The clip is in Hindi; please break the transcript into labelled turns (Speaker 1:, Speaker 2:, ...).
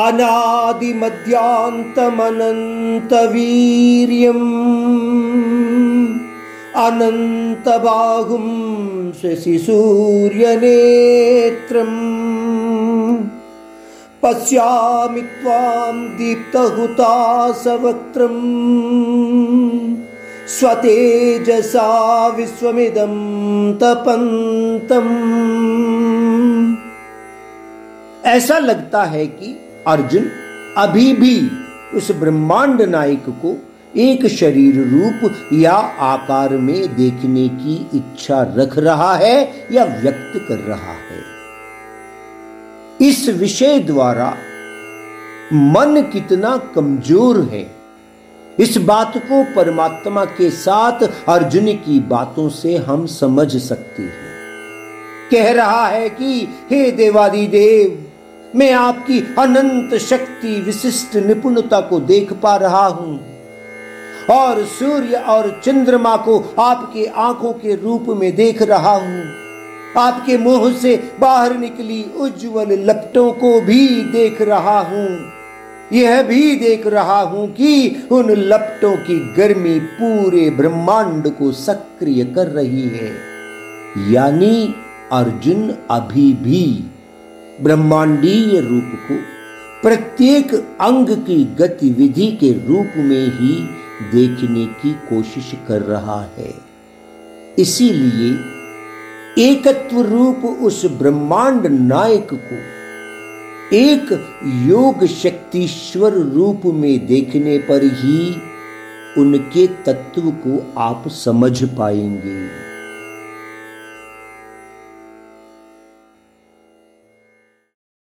Speaker 1: अनादिमध्यान्तमनन्तवीर्यम् अनन्तबाहुं शशिसूर्यनेत्रम् पश्यामि त्वां दीप्तहुतासवक्त्रम् स्वतेजसा विश्वमिदं तपन्तम्। ऐसा लगता है कि अर्जुन अभी भी उस ब्रह्मांड नायक को एक शरीर रूप या आकार में देखने की इच्छा रख रहा है या व्यक्त कर रहा है। इस विषय द्वारा मन कितना कमज़ोर है, इस बात को परमात्मा के साथ अर्जुन की बातों से हम समझ सकते हैं। कह रहा है कि, हे देवादी देव मैं आपकी अनंत शक्ति विशिष्ट निपुणता को देख पा रहा हूँ। और सूर्य और चंद्रमा को आपके आँखों के रूप में देख रहा हूँ। आपके मुँह से बाहर निकली उज्जवल लपटों को भी देख रहा हूँ। यह भी देख रहा हूँ कि उन लपटों की गर्मी पूरे ब्रह्मांड को सक्रिय कर रही है। यानी अर्जुन अभी भी ब्रह्मांडीय रूप को प्रत्येक अंग की गतिविधि के रूप में ही देखने की कोशिश कर रहा है। इसीलिए एकत्व रूप उस ब्रह्मांड नायक को एक योग शक्तिश्वर रूप में देखने पर ही उनके तत्व को आप समझ पाएँगे।